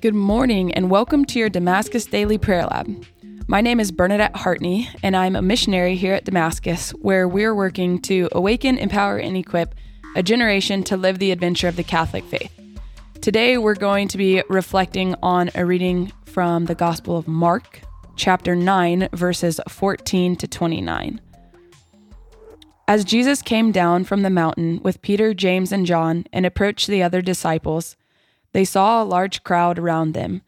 Good morning and welcome to your Damascus Daily Prayer Lab. My name is Bernadette Hartney, and I'm a missionary here at Damascus, where we're working to awaken, empower, and equip a generation to live the adventure of the Catholic faith. Today, we're going to be reflecting on a reading from the Gospel of Mark, chapter 9, verses 14 to 29. As Jesus came down from the mountain with Peter, James, and John and approached the other disciples, they saw a large crowd around them,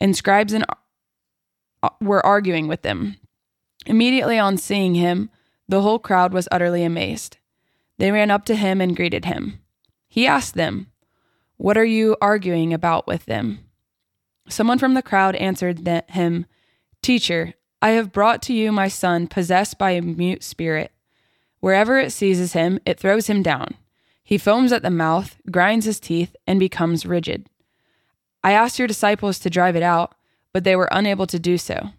and scribes and uh, were arguing with them. Immediately on seeing him, the whole crowd was utterly amazed. They ran up to him and greeted him. He asked them, What are you arguing about with them? Someone from the crowd answered him, Teacher, I have brought to you my son possessed by a mute spirit. Wherever it seizes him, it throws him down. He foams at the mouth, grinds his teeth, and becomes rigid. I asked your disciples to drive it out, but they were unable to do so.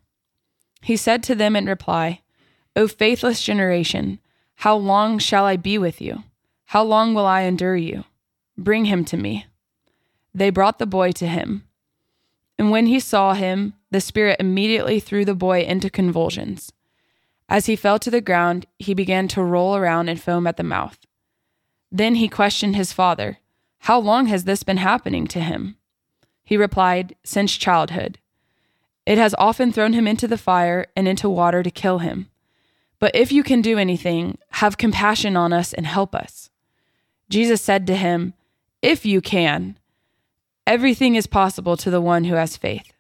He said to them in reply, O faithless generation, how long shall I be with you? How long will I endure you? Bring him to me. They brought the boy to him. And when he saw him, the Spirit immediately threw the boy into convulsions. As he fell to the ground, he began to roll around and foam at the mouth. Then he questioned his father, How long has this been happening to him? He replied, Since childhood. It has often thrown him into the fire and into water to kill him. But if you can do anything, have compassion on us and help us. Jesus said to him, If you can, everything is possible to the one who has faith.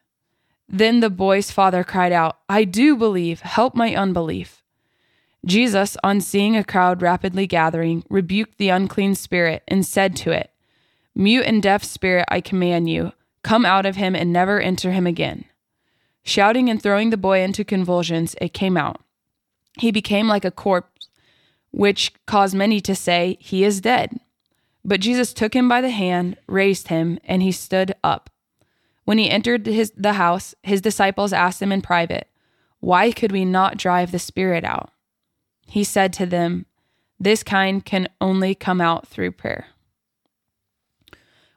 Then the boy's father cried out, I do believe, help my unbelief. Jesus, on seeing a crowd rapidly gathering, rebuked the unclean spirit and said to it, Mute and deaf spirit, I command you, come out of him and never enter him again. Shouting and throwing the boy into convulsions, it came out. He became like a corpse, which caused many to say, He is dead. But Jesus took him by the hand, raised him, and he stood up. When he entered his, the house, his disciples asked him in private, Why could we not drive the spirit out? He said to them, This kind can only come out through prayer.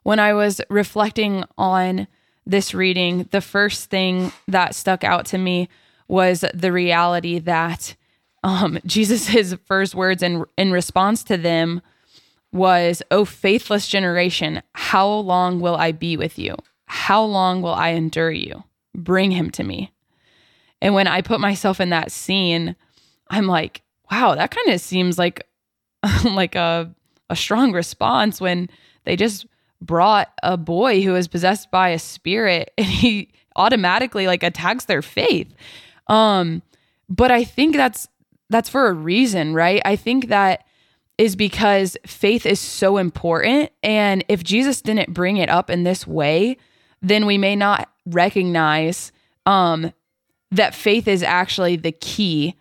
When I was reflecting on this reading, the first thing that stuck out to me was the reality that um, Jesus' first words in, in response to them was, Oh, faithless generation, how long will I be with you? How long will I endure you? Bring him to me. And when I put myself in that scene, I'm like, wow, that kind of seems like like a a strong response when they just brought a boy who is possessed by a spirit and he automatically like attacks their faith. Um but I think that's that's for a reason, right? I think that is because faith is so important and if Jesus didn't bring it up in this way, then we may not recognize um that faith is actually the key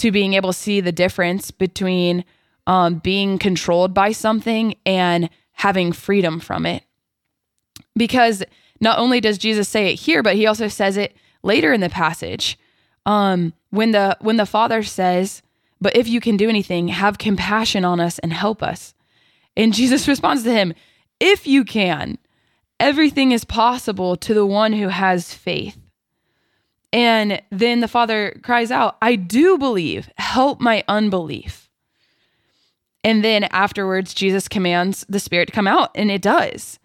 to being able to see the difference between um, being controlled by something and having freedom from it. Because not only does Jesus say it here, but he also says it later in the passage. Um, when the when the Father says, "But if you can do anything, have compassion on us and help us," and Jesus responds to him, "If you can, everything is possible to the one who has faith." And then the father cries out, I do believe, help my unbelief. And then afterwards, Jesus commands the spirit to come out, and it does.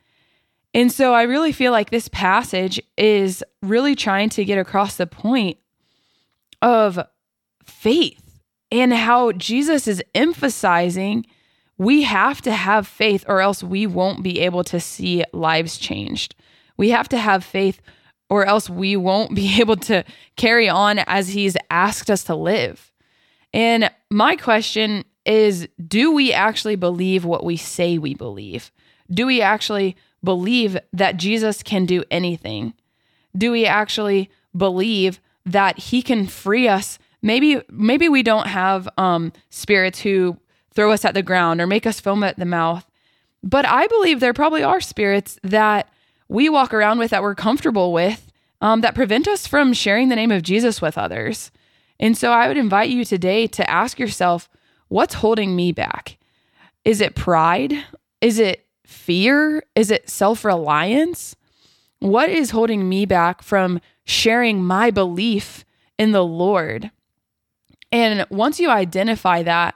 And so I really feel like this passage is really trying to get across the point of faith and how Jesus is emphasizing we have to have faith or else we won't be able to see lives changed. We have to have faith or else we won't be able to carry on as he's asked us to live. And my question is do we actually believe what we say we believe? Do we actually believe that Jesus can do anything? Do we actually believe that he can free us? Maybe maybe we don't have um, spirits who throw us at the ground or make us foam at the mouth. But I believe there probably are spirits that we walk around with that we're comfortable with um, that prevent us from sharing the name of Jesus with others. And so I would invite you today to ask yourself what's holding me back? Is it pride? Is it fear? Is it self reliance? what is holding me back from sharing my belief in the Lord? And once you identify that,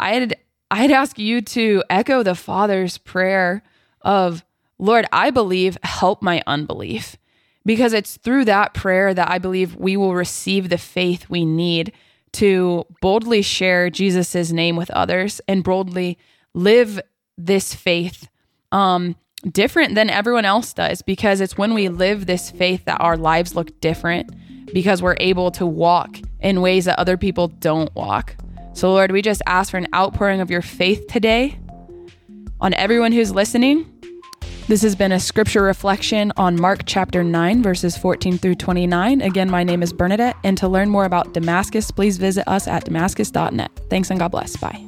I'd I'd ask you to echo the Father's prayer of, Lord, I believe, help my unbelief. Because it's through that prayer that I believe we will receive the faith we need to boldly share Jesus' name with others and boldly live this faith um, different than everyone else does. Because it's when we live this faith that our lives look different because we're able to walk in ways that other people don't walk. So, Lord, we just ask for an outpouring of your faith today on everyone who's listening. This has been a scripture reflection on Mark chapter 9, verses 14 through 29. Again, my name is Bernadette, and to learn more about Damascus, please visit us at damascus.net. Thanks and God bless. Bye.